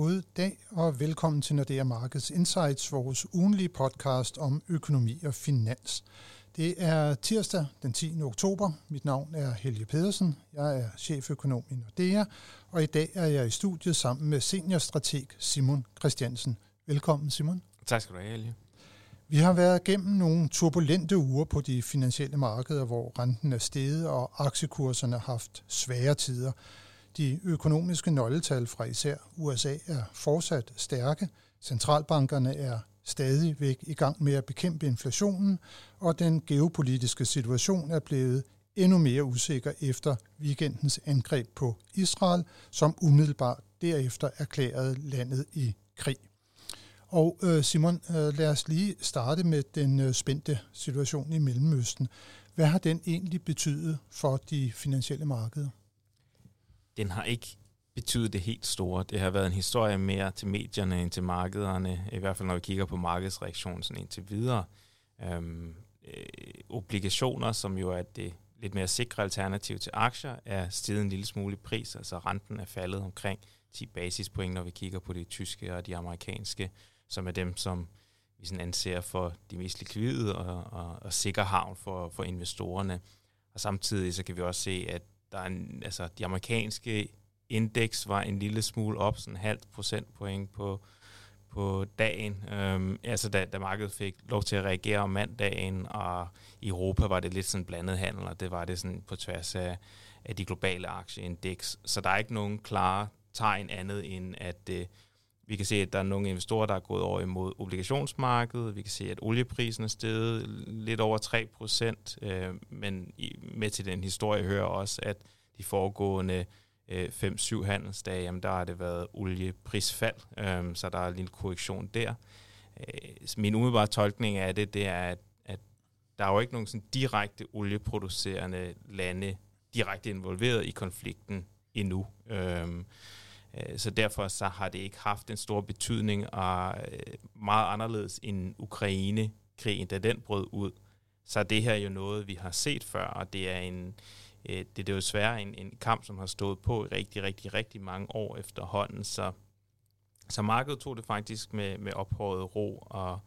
God dag og velkommen til Nordea Markets Insights, vores ugenlige podcast om økonomi og finans. Det er tirsdag den 10. oktober. Mit navn er Helge Pedersen. Jeg er cheføkonom i Nordea, og i dag er jeg i studiet sammen med seniorstrateg Simon Christiansen. Velkommen Simon. Tak skal du have, Helge. Vi har været gennem nogle turbulente uger på de finansielle markeder, hvor renten er steget og aktiekurserne har haft svære tider. De økonomiske nøgletal fra især USA er fortsat stærke. Centralbankerne er stadigvæk i gang med at bekæmpe inflationen, og den geopolitiske situation er blevet endnu mere usikker efter weekendens angreb på Israel, som umiddelbart derefter erklærede landet i krig. Og øh, Simon, øh, lad os lige starte med den øh, spændte situation i Mellemøsten. Hvad har den egentlig betydet for de finansielle markeder? Den har ikke betydet det helt store. Det har været en historie mere til medierne end til markederne, i hvert fald når vi kigger på markedsreaktionen sådan indtil videre. Øhm, øh, obligationer, som jo er det lidt mere sikre alternativ til aktier, er steget en lille smule i pris, altså renten er faldet omkring 10 basispoint, når vi kigger på de tyske og de amerikanske som er dem, som vi sådan anser for de mest likvide og, og, og sikker havn for, for investorerne. Og samtidig så kan vi også se, at der er en, altså, de amerikanske indeks var en lille smule op, sådan en halvt procentpoint på, på dagen. Øhm, altså da, da markedet fik lov til at reagere om mandagen, og i Europa var det lidt sådan blandet handel, og det var det sådan på tværs af, af de globale aktieindeks. Så der er ikke nogen klare tegn andet end, at øh, vi kan se, at der er nogle investorer, der er gået over imod obligationsmarkedet. Vi kan se, at olieprisen er steget lidt over 3 procent. Øh, men med til den historie hører også, at de foregående øh, 5-7 handelsdage, jamen der har det været olieprisfald, øh, så der er en lille korrektion der. Øh, min umiddelbare tolkning af det, det er, at, at der er jo ikke nogen sådan direkte olieproducerende lande direkte involveret i konflikten endnu. Øh, Øh, så derfor så har det ikke haft en stor betydning, og øh, meget anderledes end Ukraine-krigen, da den brød ud. Så det her er jo noget, vi har set før, og det er en øh, det, det er jo desværre en, en kamp, som har stået på i rigtig, rigtig, rigtig mange år efterhånden. Så, så markedet tog det faktisk med, med ophøjet ro og,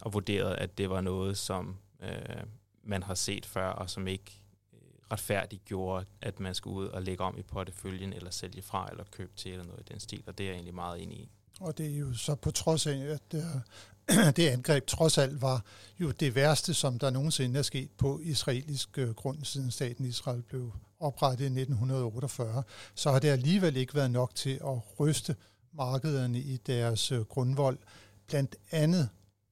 og vurderede, at det var noget, som øh, man har set før, og som ikke retfærdiggjorde, at man skulle ud og lægge om i porteføljen, eller sælge fra, eller købe til, eller noget i den stil, og det er jeg egentlig meget enig i. Og det er jo så på trods af, at øh, det angreb trods alt var jo det værste, som der nogensinde er sket på israelisk øh, grund, siden staten Israel blev oprettet i 1948, så har det alligevel ikke været nok til at ryste markederne i deres øh, grundvold. Blandt andet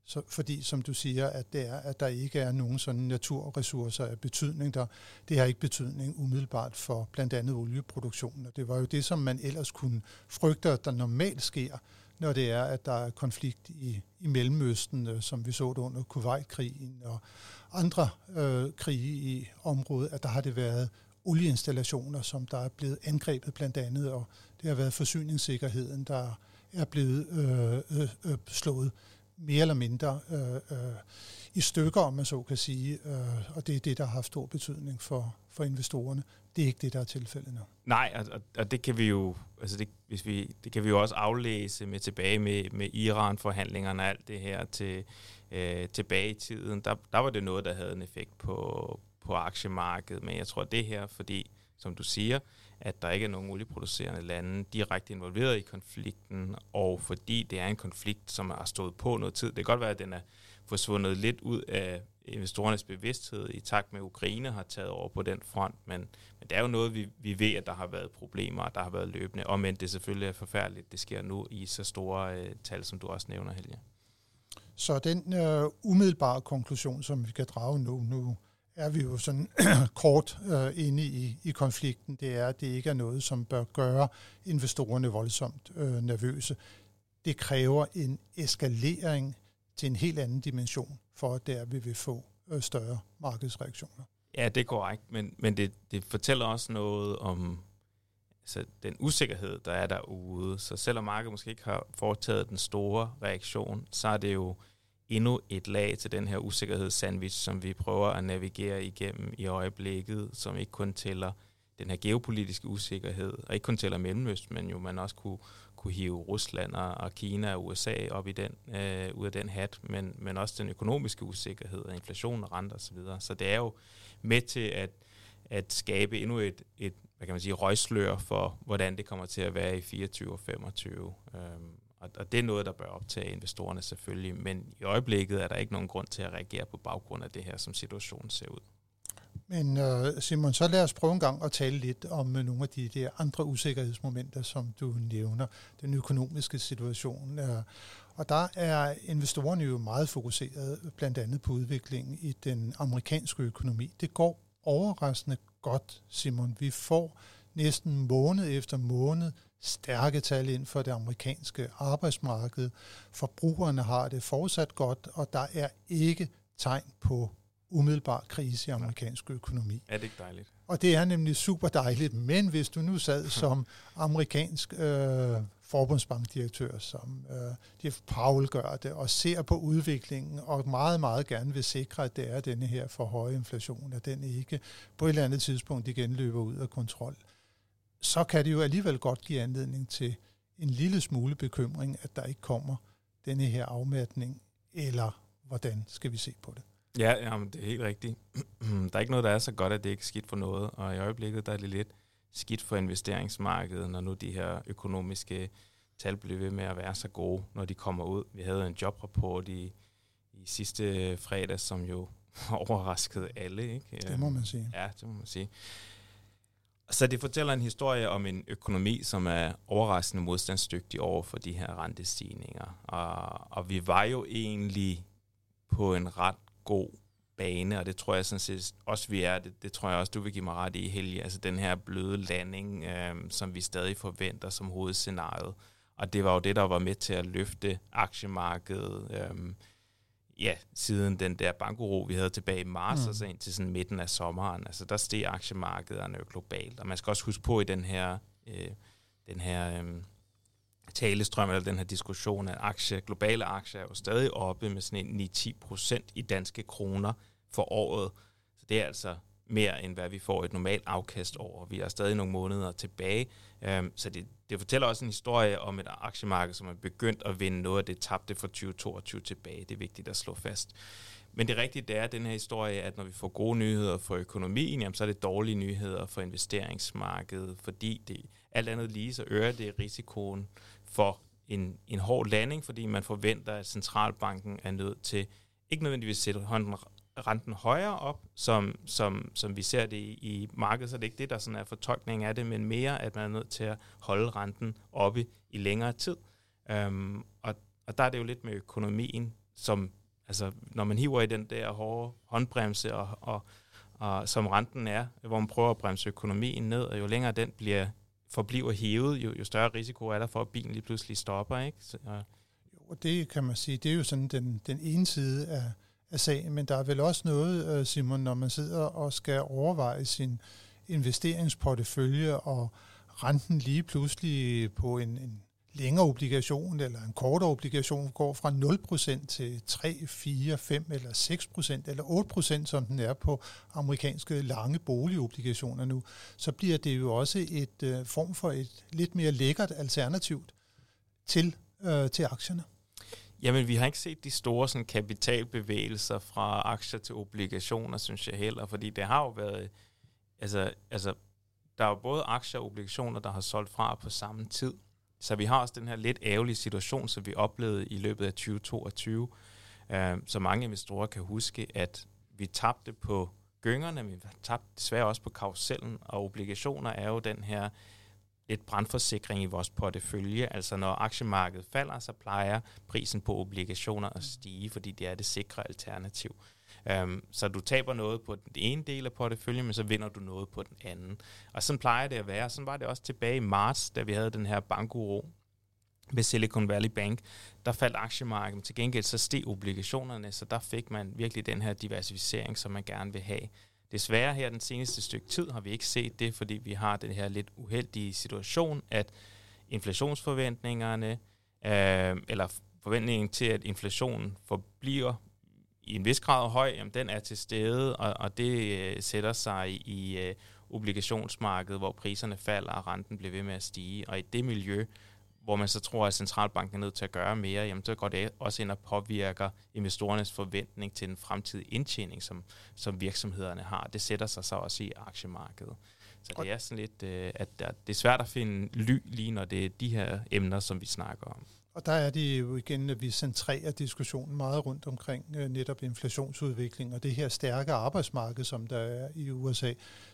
så, fordi, som du siger, at det er, at der ikke er nogen sådan naturressourcer af betydning der. Det har ikke betydning umiddelbart for blandt andet olieproduktionen. Og det var jo det, som man ellers kunne frygte, at der normalt sker, når det er, at der er konflikt i, i Mellemøsten, øh, som vi så det under Kuwait-krigen og andre øh, krige i området, at der har det været olieinstallationer, som der er blevet angrebet blandt andet, og det har været forsyningssikkerheden, der er blevet øh, øh, øh, slået mere eller mindre øh, øh, i stykker, om man så kan sige, øh, og det er det, der har haft stor betydning for, for investorerne. Det er ikke det, der er tilfældet nu. Nej, og, og det kan vi jo, altså det, hvis vi, det kan vi jo også aflæse med tilbage med, med Iran-forhandlingerne og alt det her til, øh, tilbage i tiden. Der, der var det noget, der havde en effekt på, på aktiemarkedet, men jeg tror det her, fordi, som du siger, at der ikke er nogen olieproducerende lande direkte involveret i konflikten, og fordi det er en konflikt, som har stået på noget tid. Det kan godt være, at den er forsvundet lidt ud af investorernes bevidsthed i takt med, at Ukraine har taget over på den front, men, men det er jo noget, vi, vi ved, at der har været problemer, og der har været løbende, og men det selvfølgelig er forfærdeligt, det sker nu i så store øh, tal, som du også nævner, Helge. Så den øh, umiddelbare konklusion, som vi kan drage nu, nu er vi jo sådan kort øh, inde i, i konflikten, det er, at det ikke er noget, som bør gøre investorerne voldsomt øh, nervøse. Det kræver en eskalering til en helt anden dimension, for at der vi vil få øh, større markedsreaktioner. Ja, det er korrekt, men, men det, det fortæller også noget om altså, den usikkerhed, der er derude. Så selvom markedet måske ikke har foretaget den store reaktion, så er det jo endnu et lag til den her usikkerhedssandwich, som vi prøver at navigere igennem i øjeblikket, som ikke kun tæller den her geopolitiske usikkerhed, og ikke kun tæller Mellemøst, men jo man også kunne, kunne hive Rusland og, og Kina og USA op i den, øh, ud af den hat, men, men også den økonomiske usikkerhed og inflation og renter osv. Så, det er jo med til at, at skabe endnu et, et hvad kan man sige, røgslør for, hvordan det kommer til at være i 24 og 25. Øhm, og, og det er noget, der bør optage investorerne selvfølgelig, men i øjeblikket er der ikke nogen grund til at reagere på baggrund af det her, som situationen ser ud. Men øh, Simon, så lad os prøve en gang at tale lidt om øh, nogle af de der andre usikkerhedsmomenter, som du nævner. Den økonomiske situation. Uh, og der er investorerne jo meget fokuseret blandt andet på udviklingen i den amerikanske økonomi. Det går overraskende godt, Simon. Vi får næsten måned efter måned stærke tal ind for det amerikanske arbejdsmarked. Forbrugerne har det fortsat godt, og der er ikke tegn på umiddelbar krise i amerikansk økonomi. Er det ikke dejligt? Og det er nemlig super dejligt, men hvis du nu sad som amerikansk øh, forbundsbankdirektør, som øh, Jeff Powell gør det, og ser på udviklingen, og meget, meget gerne vil sikre, at det er denne her for høje inflation, at den ikke på et eller andet tidspunkt igen løber ud af kontrol, så kan det jo alligevel godt give anledning til en lille smule bekymring, at der ikke kommer denne her afmatning, eller hvordan skal vi se på det? Ja, jamen, det er helt rigtigt. der er ikke noget, der er så godt, at det ikke er skidt for noget, og i øjeblikket der er det lidt skidt for investeringsmarkedet, når nu de her økonomiske tal bliver ved med at være så gode, når de kommer ud. Vi havde en jobrapport i, i sidste fredag, som jo overraskede alle. Ikke? Det må man sige. Ja, det må man sige. Så det fortæller en historie om en økonomi, som er overraskende modstandsdygtig over for de her rentestigninger. Og, og vi var jo egentlig på en ret god bane, og det tror jeg sådan set også, vi er. Det, det tror jeg også, du vil give mig ret i, Helge. Altså den her bløde landing, øh, som vi stadig forventer som hovedscenariet. Og det var jo det, der var med til at løfte aktiemarkedet, øh, ja, siden den der bankuro, vi havde tilbage i marts, mm. og så ind til sådan midten af sommeren. Altså der steg aktiemarkederne jo globalt. Og man skal også huske på i den her, øh, den her øh, talestrøm, eller den her diskussion, at aktier, globale aktier er jo stadig oppe med sådan en 9-10 procent i danske kroner for året. Så det er altså mere, end hvad vi får et normalt afkast over. Vi er stadig nogle måneder tilbage, øhm, så det, det fortæller også en historie om et aktiemarked, som er begyndt at vinde noget af det tabte fra 2022 tilbage. Det er vigtigt at slå fast. Men det rigtige det er den her historie, at når vi får gode nyheder for økonomien, jamen, så er det dårlige nyheder for investeringsmarkedet, fordi det alt andet lige, så øger det risikoen for en, en hård landing, fordi man forventer, at centralbanken er nødt til ikke nødvendigvis sætte hånden, renten højere op, som, som, som vi ser det i, i markedet, så det er ikke det, der sådan er fortolkning af det, men mere, at man er nødt til at holde renten oppe i længere tid. Øhm, og, og der er det jo lidt med økonomien, som altså, når man hiver i den der hårde håndbremse, og, og, og som renten er, hvor man prøver at bremse økonomien ned, og jo længere den bliver forbliver hævet, jo, jo større risiko er der for, at bilen lige pludselig stopper. Ikke? Så, og, Jo, det kan man sige. Det er jo sådan den, den ene side af, af sagen, men der er vel også noget, øh, Simon, når man sidder og skal overveje sin investeringsportefølje, og renten lige pludselig på en, en længere obligation eller en kortere obligation går fra 0% til 3, 4, 5 eller 6% eller 8%, som den er på amerikanske lange boligobligationer nu, så bliver det jo også et uh, form for et lidt mere lækkert alternativ til, uh, til aktierne. Jamen, vi har ikke set de store sådan, kapitalbevægelser fra aktier til obligationer, synes jeg heller, fordi det har jo været, altså, altså der er jo både aktier og obligationer, der har solgt fra på samme tid. Så vi har også den her lidt ærgerlige situation, som vi oplevede i løbet af 2022. Øh, så mange investorer kan huske, at vi tabte på gyngerne, men vi tabte desværre også på karusellen, og obligationer er jo den her lidt brandforsikring i vores portefølje. Altså når aktiemarkedet falder, så plejer prisen på obligationer at stige, fordi det er det sikre alternativ. Um, så du taber noget på den ene del af porteføljen, men så vinder du noget på den anden. Og sådan plejer det at være. Sådan var det også tilbage i marts, da vi havde den her bankuro ved Silicon Valley Bank. Der faldt aktiemarkedet, men til gengæld så steg obligationerne, så der fik man virkelig den her diversificering, som man gerne vil have. Desværre her den seneste stykke tid har vi ikke set det, fordi vi har den her lidt uheldige situation, at inflationsforventningerne, øh, eller forventningen til, at inflationen forbliver i en vis grad høj, jamen den er til stede, og, og det øh, sætter sig i, i øh, obligationsmarkedet, hvor priserne falder, og renten bliver ved med at stige. Og i det miljø, hvor man så tror, at centralbanken er nødt til at gøre mere, jamen så går det også ind og påvirker investorernes forventning til den fremtidige indtjening, som, som virksomhederne har. Det sætter sig så også i aktiemarkedet. Så det er sådan lidt, øh, at det er svært at finde ly lige, når det er de her emner, som vi snakker om. Og der er det jo igen, at vi centrerer diskussionen meget rundt omkring øh, netop inflationsudvikling og det her stærke arbejdsmarked, som der er i USA.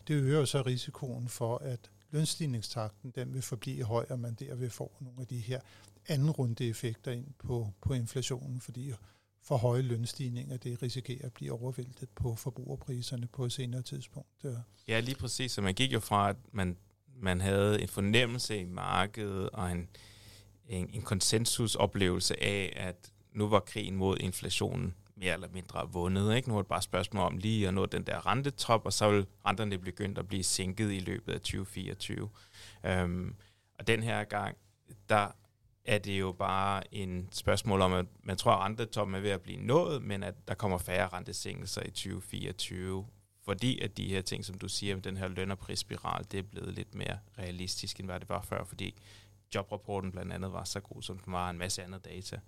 Det øger så risikoen for, at lønstigningstakten den vil forblive høj, og man derved får nogle af de her anden runde effekter ind på, på inflationen, fordi for høje lønstigninger, det risikerer at blive overvæltet på forbrugerpriserne på et senere tidspunkt. Øh. Ja, lige præcis. Så man gik jo fra, at man, man havde en fornemmelse i markedet og en, en, en konsensusoplevelse af, at nu var krigen mod inflationen mere eller mindre vundet. Ikke? Nu er det bare et spørgsmål om lige at nå den der rentetop, og så vil renterne begyndt at blive sænket i løbet af 2024. Øhm, og den her gang, der er det jo bare en spørgsmål om, at man tror, at rentetoppen er ved at blive nået, men at der kommer færre rentesænkelser i 2024, fordi at de her ting, som du siger, med den her løn- og prisspiral, det er blevet lidt mere realistisk, end hvad det var før, fordi jobrapporten blandt andet var så god, som den var en masse andet data.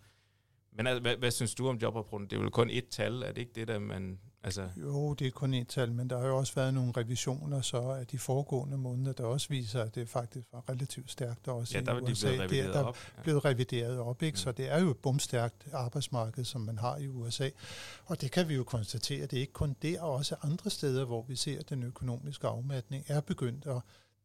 Men altså, hvad, hvad synes du om jobrapporten? Det er vel kun et tal, er det ikke det, der man... Altså... Jo, det er kun et tal, men der har jo også været nogle revisioner så af de foregående måneder, der også viser, at det faktisk var relativt stærkt også ja, der var de blevet revideret det er, der op. Ja. blevet revideret op, ikke? Ja. så det er jo et bumstærkt arbejdsmarked, som man har i USA. Og det kan vi jo konstatere, det er ikke kun der, og også andre steder, hvor vi ser, at den økonomiske afmatning er begyndt at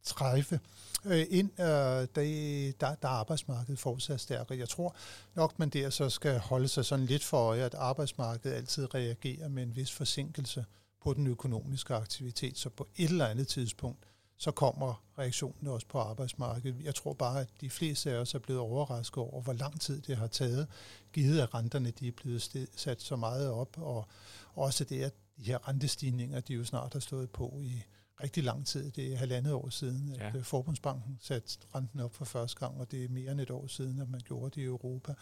træffe øh, ind, øh, der, der, der arbejdsmarkedet fortsat stærkere. Jeg tror nok, man der så skal holde sig sådan lidt for øje, at arbejdsmarkedet altid reagerer med en vis forsinkelse på den økonomiske aktivitet, så på et eller andet tidspunkt, så kommer reaktionen også på arbejdsmarkedet. Jeg tror bare, at de fleste af os er blevet overrasket over, hvor lang tid det har taget, givet at renterne de er blevet sat så meget op, og også det, at de her rentestigninger, de jo snart har stået på i rigtig lang tid. Det er halvandet år siden, at øh, Forbundsbanken satte renten op for første gang, og det er mere end et år siden, at man gjorde det i Europa.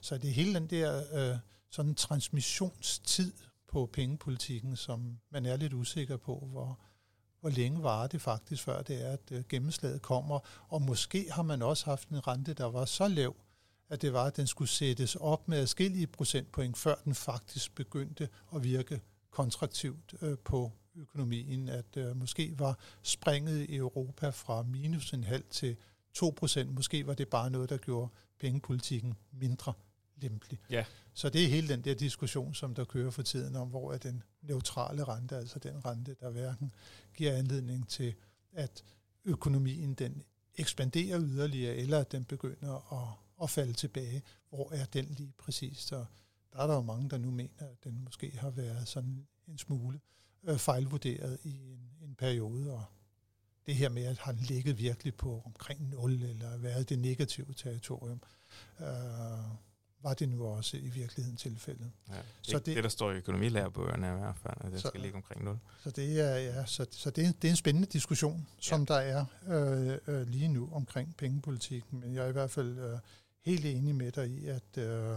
Så det er hele den der øh, sådan transmissionstid på pengepolitikken, som man er lidt usikker på, hvor, hvor længe var det faktisk, før det er, at øh, gennemslaget kommer. Og måske har man også haft en rente, der var så lav, at det var, at den skulle sættes op med adskillige procentpoint, før den faktisk begyndte at virke kontraktivt øh, på økonomien, at øh, måske var springet i Europa fra minus en halv til 2 procent. Måske var det bare noget, der gjorde pengepolitikken mindre lempelig. Ja. Så det er hele den der diskussion, som der kører for tiden om, hvor er den neutrale rente, altså den rente, der hverken giver anledning til, at økonomien den ekspanderer yderligere, eller at den begynder at, at falde tilbage. Hvor er den lige præcis? Så der er der jo mange, der nu mener, at den måske har været sådan en smule øh, fejlvurderet i en, en periode, og det her med, at han ligget virkelig på omkring 0, eller været det negative territorium, øh, var det nu også i virkeligheden tilfældet. Ja, det, så det, det, der står i økonomilærebøgerne i hvert fald, at det så, skal ligge omkring 0. Så det er, ja, så, så det, er, det er en spændende diskussion, som ja. der er øh, øh, lige nu omkring pengepolitikken, men jeg er i hvert fald øh, helt enig med dig i, at øh,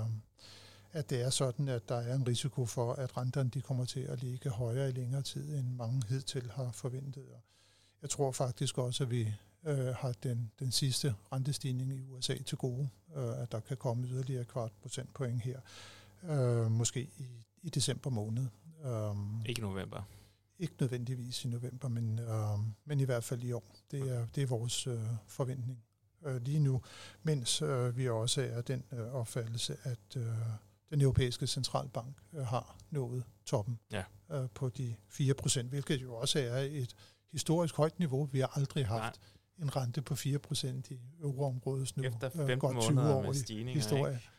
at det er sådan, at der er en risiko for, at renterne de kommer til at ligge højere i længere tid, end mange hidtil har forventet. Og jeg tror faktisk også, at vi øh, har den, den sidste rentestigning i USA til gode, øh, at der kan komme yderligere kvart procentpoint her, øh, måske i, i december måned. Um, ikke november? Ikke nødvendigvis i november, men, øh, men i hvert fald i år. Det er, det er vores øh, forventning øh, lige nu, mens øh, vi også er den øh, opfattelse, at øh, den europæiske centralbank øh, har nået toppen ja. øh, på de 4 procent, hvilket jo også er et historisk højt niveau. Vi har aldrig haft Nej. en rente på 4 procent i euroområdets nu. Efter 15 øh, godt 20 år med stigninger, historie. Ikke?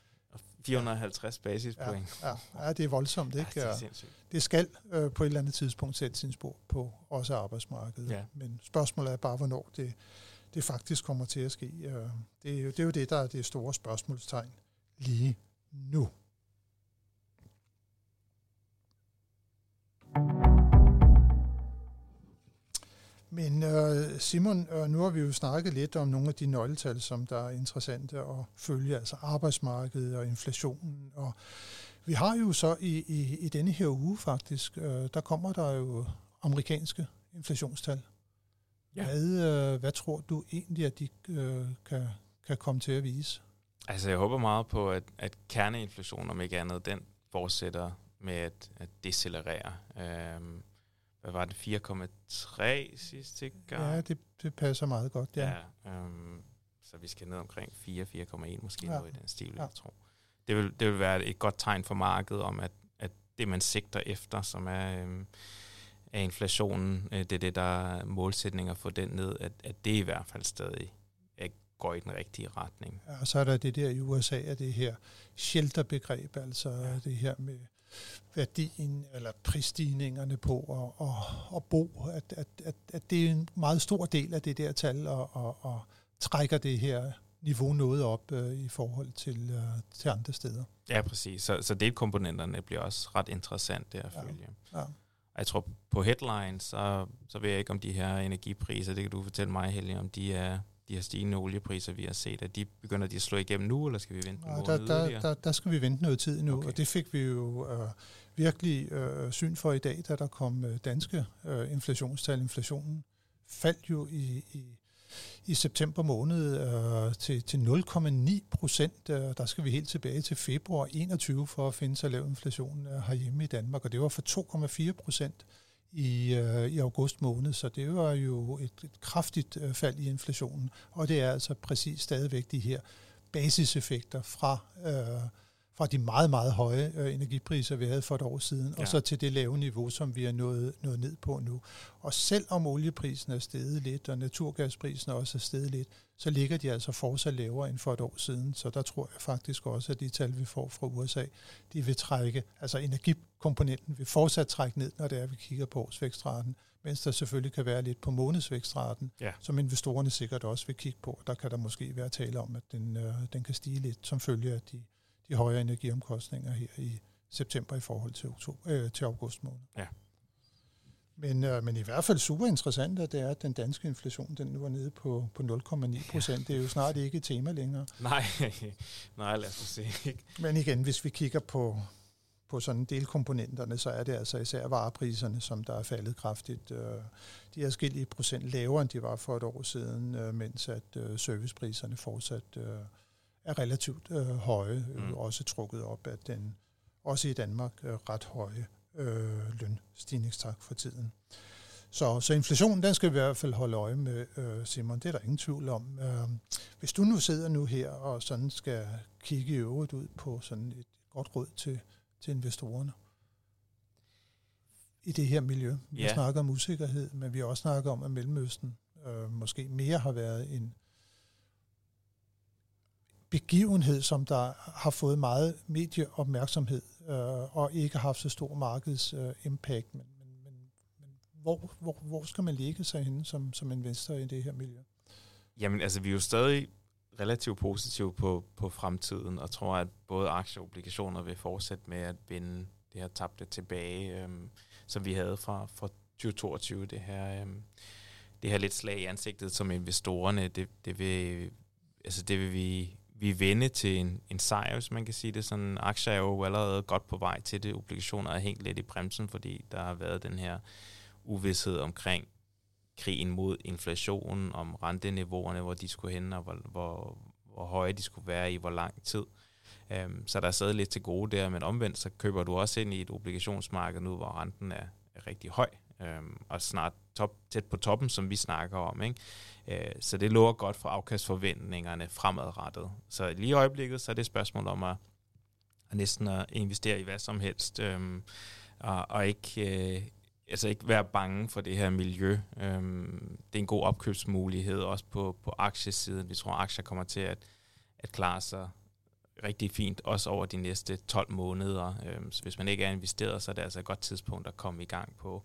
450 basispoint. Ja, ja, ja, det er voldsomt. Ikke? Ja, det, er det skal øh, på et eller andet tidspunkt sætte sin spor på også arbejdsmarkedet. Ja. Men spørgsmålet er bare, hvornår det, det faktisk kommer til at ske. Øh, det, er jo, det er jo det, der er det store spørgsmålstegn lige nu. Men øh, Simon, øh, nu har vi jo snakket lidt om nogle af de nøgletal, som der er interessante at følge, altså arbejdsmarkedet og inflationen. Og vi har jo så i, i, i denne her uge faktisk, øh, der kommer der jo amerikanske inflationstal. Ja. Hvad, øh, hvad tror du egentlig, at de øh, kan, kan komme til at vise. Altså jeg håber meget på, at, at kerneinflation, om ikke andet, den fortsætter med at, at decelerere. Øhm, hvad var det, 4,3 sidste gang? Ja, det, det passer meget godt, ja. ja øhm, så vi skal ned omkring 4-4,1 måske ja. noget i den stil, ja. jeg tror. Det vil, det vil være et godt tegn for markedet om, at, at det, man sigter efter, som er, øhm, er inflationen, øh, det er det, der er målsætninger for den ned, at, at det i hvert fald stadig går i den rigtige retning. Ja, og så er der det der i USA, at det her shelterbegreb, altså ja. det her med værdien eller prisstigningerne på at, at, at bo, at, at, at, at det er en meget stor del af det der tal, og, og, og trækker det her niveau noget op uh, i forhold til, uh, til andre steder. Ja, præcis. Så, så delkomponenterne bliver også ret interessant der at ja. følge. Ja. Jeg tror på headlines, så, så ved jeg ikke om de her energipriser, det kan du fortælle mig, Helge, om de er de her stigende oliepriser, vi har set, at de begynder de at slå igennem nu, eller skal vi vente ja, der, der, der, der skal vi vente noget tid nu, okay. og det fik vi jo øh, virkelig øh, syn for i dag, da der kom øh, danske øh, inflationstal. Inflationen faldt jo i, i, i september måned øh, til, til 0,9 procent. Øh, der skal vi helt tilbage til februar 21 for at finde så lav inflation øh, herhjemme i Danmark, og det var for 2,4 procent i, øh, i august måned, så det var jo et, et kraftigt øh, fald i inflationen, og det er altså præcis stadigvæk de her basiseffekter fra, øh, fra de meget, meget høje øh, energipriser, vi havde for et år siden, ja. og så til det lave niveau, som vi er nået, nået ned på nu. Og selvom olieprisen er steget lidt, og naturgasprisen også er steget lidt, så ligger de altså fortsat lavere end for et år siden. Så der tror jeg faktisk også, at de tal, vi får fra USA, de vil trække, altså energikomponenten vil fortsat trække ned, når det er, at vi kigger på årsvækstraten, mens der selvfølgelig kan være lidt på månedsvækstraten, ja. som investorerne sikkert også vil kigge på. Der kan der måske være tale om, at den, øh, den kan stige lidt som følge af de, de højere energiomkostninger her i september i forhold til, oktober, øh, til august måned. Ja. Men, øh, men i hvert fald super interessant, at det er, at den danske inflation den nu er nede på, på 0,9 procent. Ja. Det er jo snart ikke et tema længere. Nej, nej lad os se. men igen, hvis vi kigger på, på sådan delkomponenterne, så er det altså især varepriserne, som der er faldet kraftigt. Øh, de er skille procent lavere, end de var for et år siden, øh, mens at øh, servicepriserne fortsat er relativt høje, mm. også trukket op af den, også i Danmark, ret høje øh, lønstigningstakt for tiden. Så, så inflationen, den skal vi i hvert fald holde øje med, øh, Simon. Det er der ingen tvivl om. Øh, hvis du nu sidder nu her og sådan skal kigge i øvrigt ud på sådan et godt råd til, til investorerne i det her miljø. Vi yeah. snakker om usikkerhed, men vi har også snakket om, at Mellemøsten øh, måske mere har været en begivenhed, som der har fået meget medieopmærksomhed øh, og ikke har haft så stor markeds øh, impact. Men, men, men, men hvor, hvor, hvor skal man ligge sig henne som, som investor i det her miljø? Jamen altså, vi er jo stadig relativt positive på, på fremtiden, og tror, at både aktier og obligationer vil fortsætte med at vinde det her tabte tilbage, øhm, som vi havde fra, fra 2022. Det her, øhm, det her lidt slag i ansigtet som investorerne, det, det, vil, altså det vil vi vi vende til en, en sejr, hvis man kan sige det sådan. Aktier er jo allerede godt på vej til det. Obligationer er hængt lidt i bremsen, fordi der har været den her uvidshed omkring krigen mod inflationen, om renteniveauerne, hvor de skulle hen, og hvor, hvor, hvor høje de skulle være i hvor lang tid. Um, så der er stadig lidt til gode der, men omvendt så køber du også ind i et obligationsmarked nu, hvor renten er, er rigtig høj, øh, og snart top, tæt på toppen, som vi snakker om. Ikke? Øh, så det lover godt for afkastforventningerne fremadrettet. Så lige i øjeblikket, så er det et spørgsmål om at, at næsten at investere i hvad som helst, øhm, og, og ikke, øh, altså ikke være bange for det her miljø. Øhm, det er en god opkøbsmulighed, også på, på aktiesiden. Vi tror, at aktier kommer til at, at klare sig rigtig fint, også over de næste 12 måneder. Øhm, så hvis man ikke er investeret, så er det altså et godt tidspunkt at komme i gang på.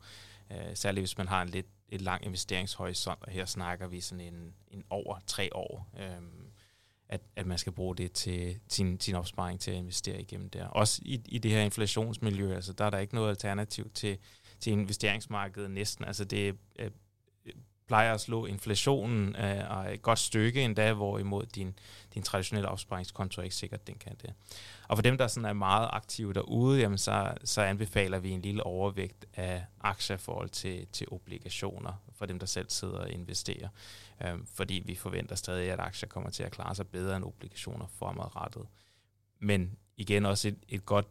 Øh, særligt hvis man har en lidt et lang investeringshorisont, og her snakker vi sådan en, en over tre år, øh, at, at man skal bruge det til sin, sin opsparing til at investere igennem der. Også i, i det her inflationsmiljø, altså der er der ikke noget alternativ til, til investeringsmarkedet næsten. Altså det øh, plejer at slå inflationen øh, og et godt stykke endda, hvorimod din, din traditionelle opsparingskonto er ikke sikkert, den kan det. Og for dem, der sådan er meget aktive derude, jamen så, så anbefaler vi en lille overvægt af aktier i forhold til, til obligationer. for dem, der selv sidder og investerer. Øh, fordi vi forventer stadig, at aktier kommer til at klare sig bedre end obligationer fremadrettet. Men igen også et, et godt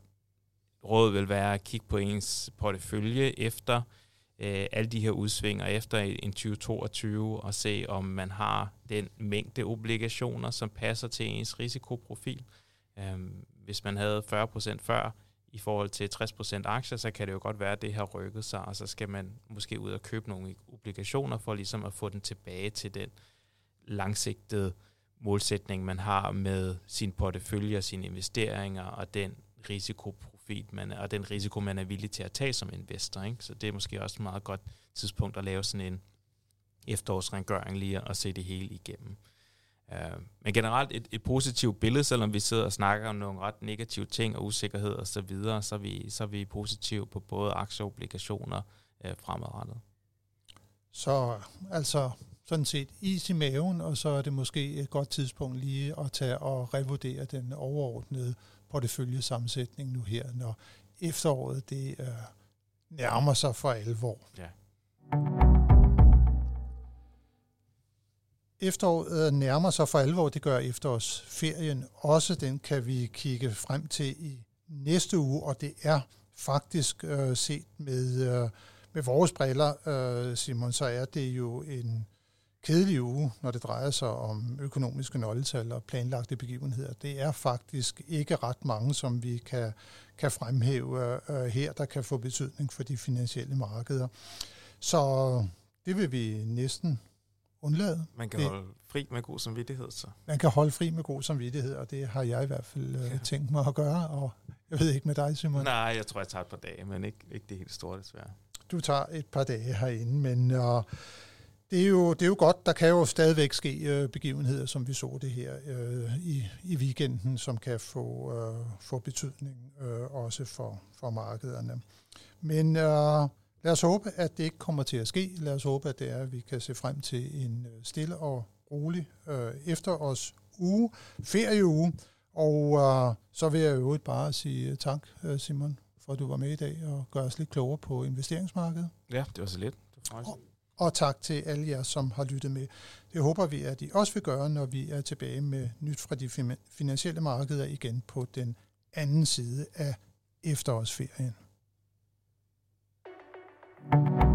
råd vil være at kigge på ens portefølje efter øh, alle de her udsvinger efter en 2022 og se, om man har den mængde obligationer, som passer til ens risikoprofil. Øh, hvis man havde 40% før i forhold til 60% aktier, så kan det jo godt være, at det har rykket sig, og så skal man måske ud og købe nogle obligationer for ligesom at få den tilbage til den langsigtede målsætning, man har med sin portefølje og sine investeringer og den risikoprofil, man er, og den risiko, man er villig til at tage som investor. Ikke? Så det er måske også et meget godt tidspunkt at lave sådan en efterårsrengøring lige og se det hele igennem. Uh, men generelt et, et positivt billede, selvom vi sidder og snakker om nogle ret negative ting og usikkerhed og så videre, så er vi, så er vi positive på både aktier og obligationer uh, fremadrettet. Så altså sådan set is i maven, og så er det måske et godt tidspunkt lige at tage og revurdere den overordnede porteføljesammensætning nu her, når efteråret det uh, nærmer sig for alvor. Ja. Efteråret nærmer sig for alvor, det gør efterårsferien også. Den kan vi kigge frem til i næste uge, og det er faktisk uh, set med, uh, med vores briller, uh, Simon, så er det jo en kedelig uge, når det drejer sig om økonomiske nøgletal og planlagte begivenheder. Det er faktisk ikke ret mange, som vi kan, kan fremhæve uh, her, der kan få betydning for de finansielle markeder. Så det vil vi næsten undlade. Man kan det, holde fri med god samvittighed, så. Man kan holde fri med god samvittighed, og det har jeg i hvert fald uh, ja. tænkt mig at gøre, og jeg ved ikke med dig, Simon. Nej, jeg tror, jeg tager et par dage, men ikke, ikke det helt store, desværre. Du tager et par dage herinde, men uh, det er, jo, det er jo godt. Der kan jo stadigvæk ske øh, begivenheder, som vi så det her øh, i, i weekenden, som kan få, øh, få betydning øh, også for, for markederne. Men øh, lad os håbe, at det ikke kommer til at ske. Lad os håbe, at det er, at vi kan se frem til en øh, stille og rolig øh, efterårs uge, ferieuge. Og øh, så vil jeg jo bare sige tak, øh, Simon, for at du var med i dag og gør os lidt klogere på investeringsmarkedet. Ja, det var så lidt. Det var og tak til alle jer, som har lyttet med. Det håber vi, at I også vil gøre, når vi er tilbage med nyt fra de finansielle markeder igen på den anden side af efterårsferien. thank you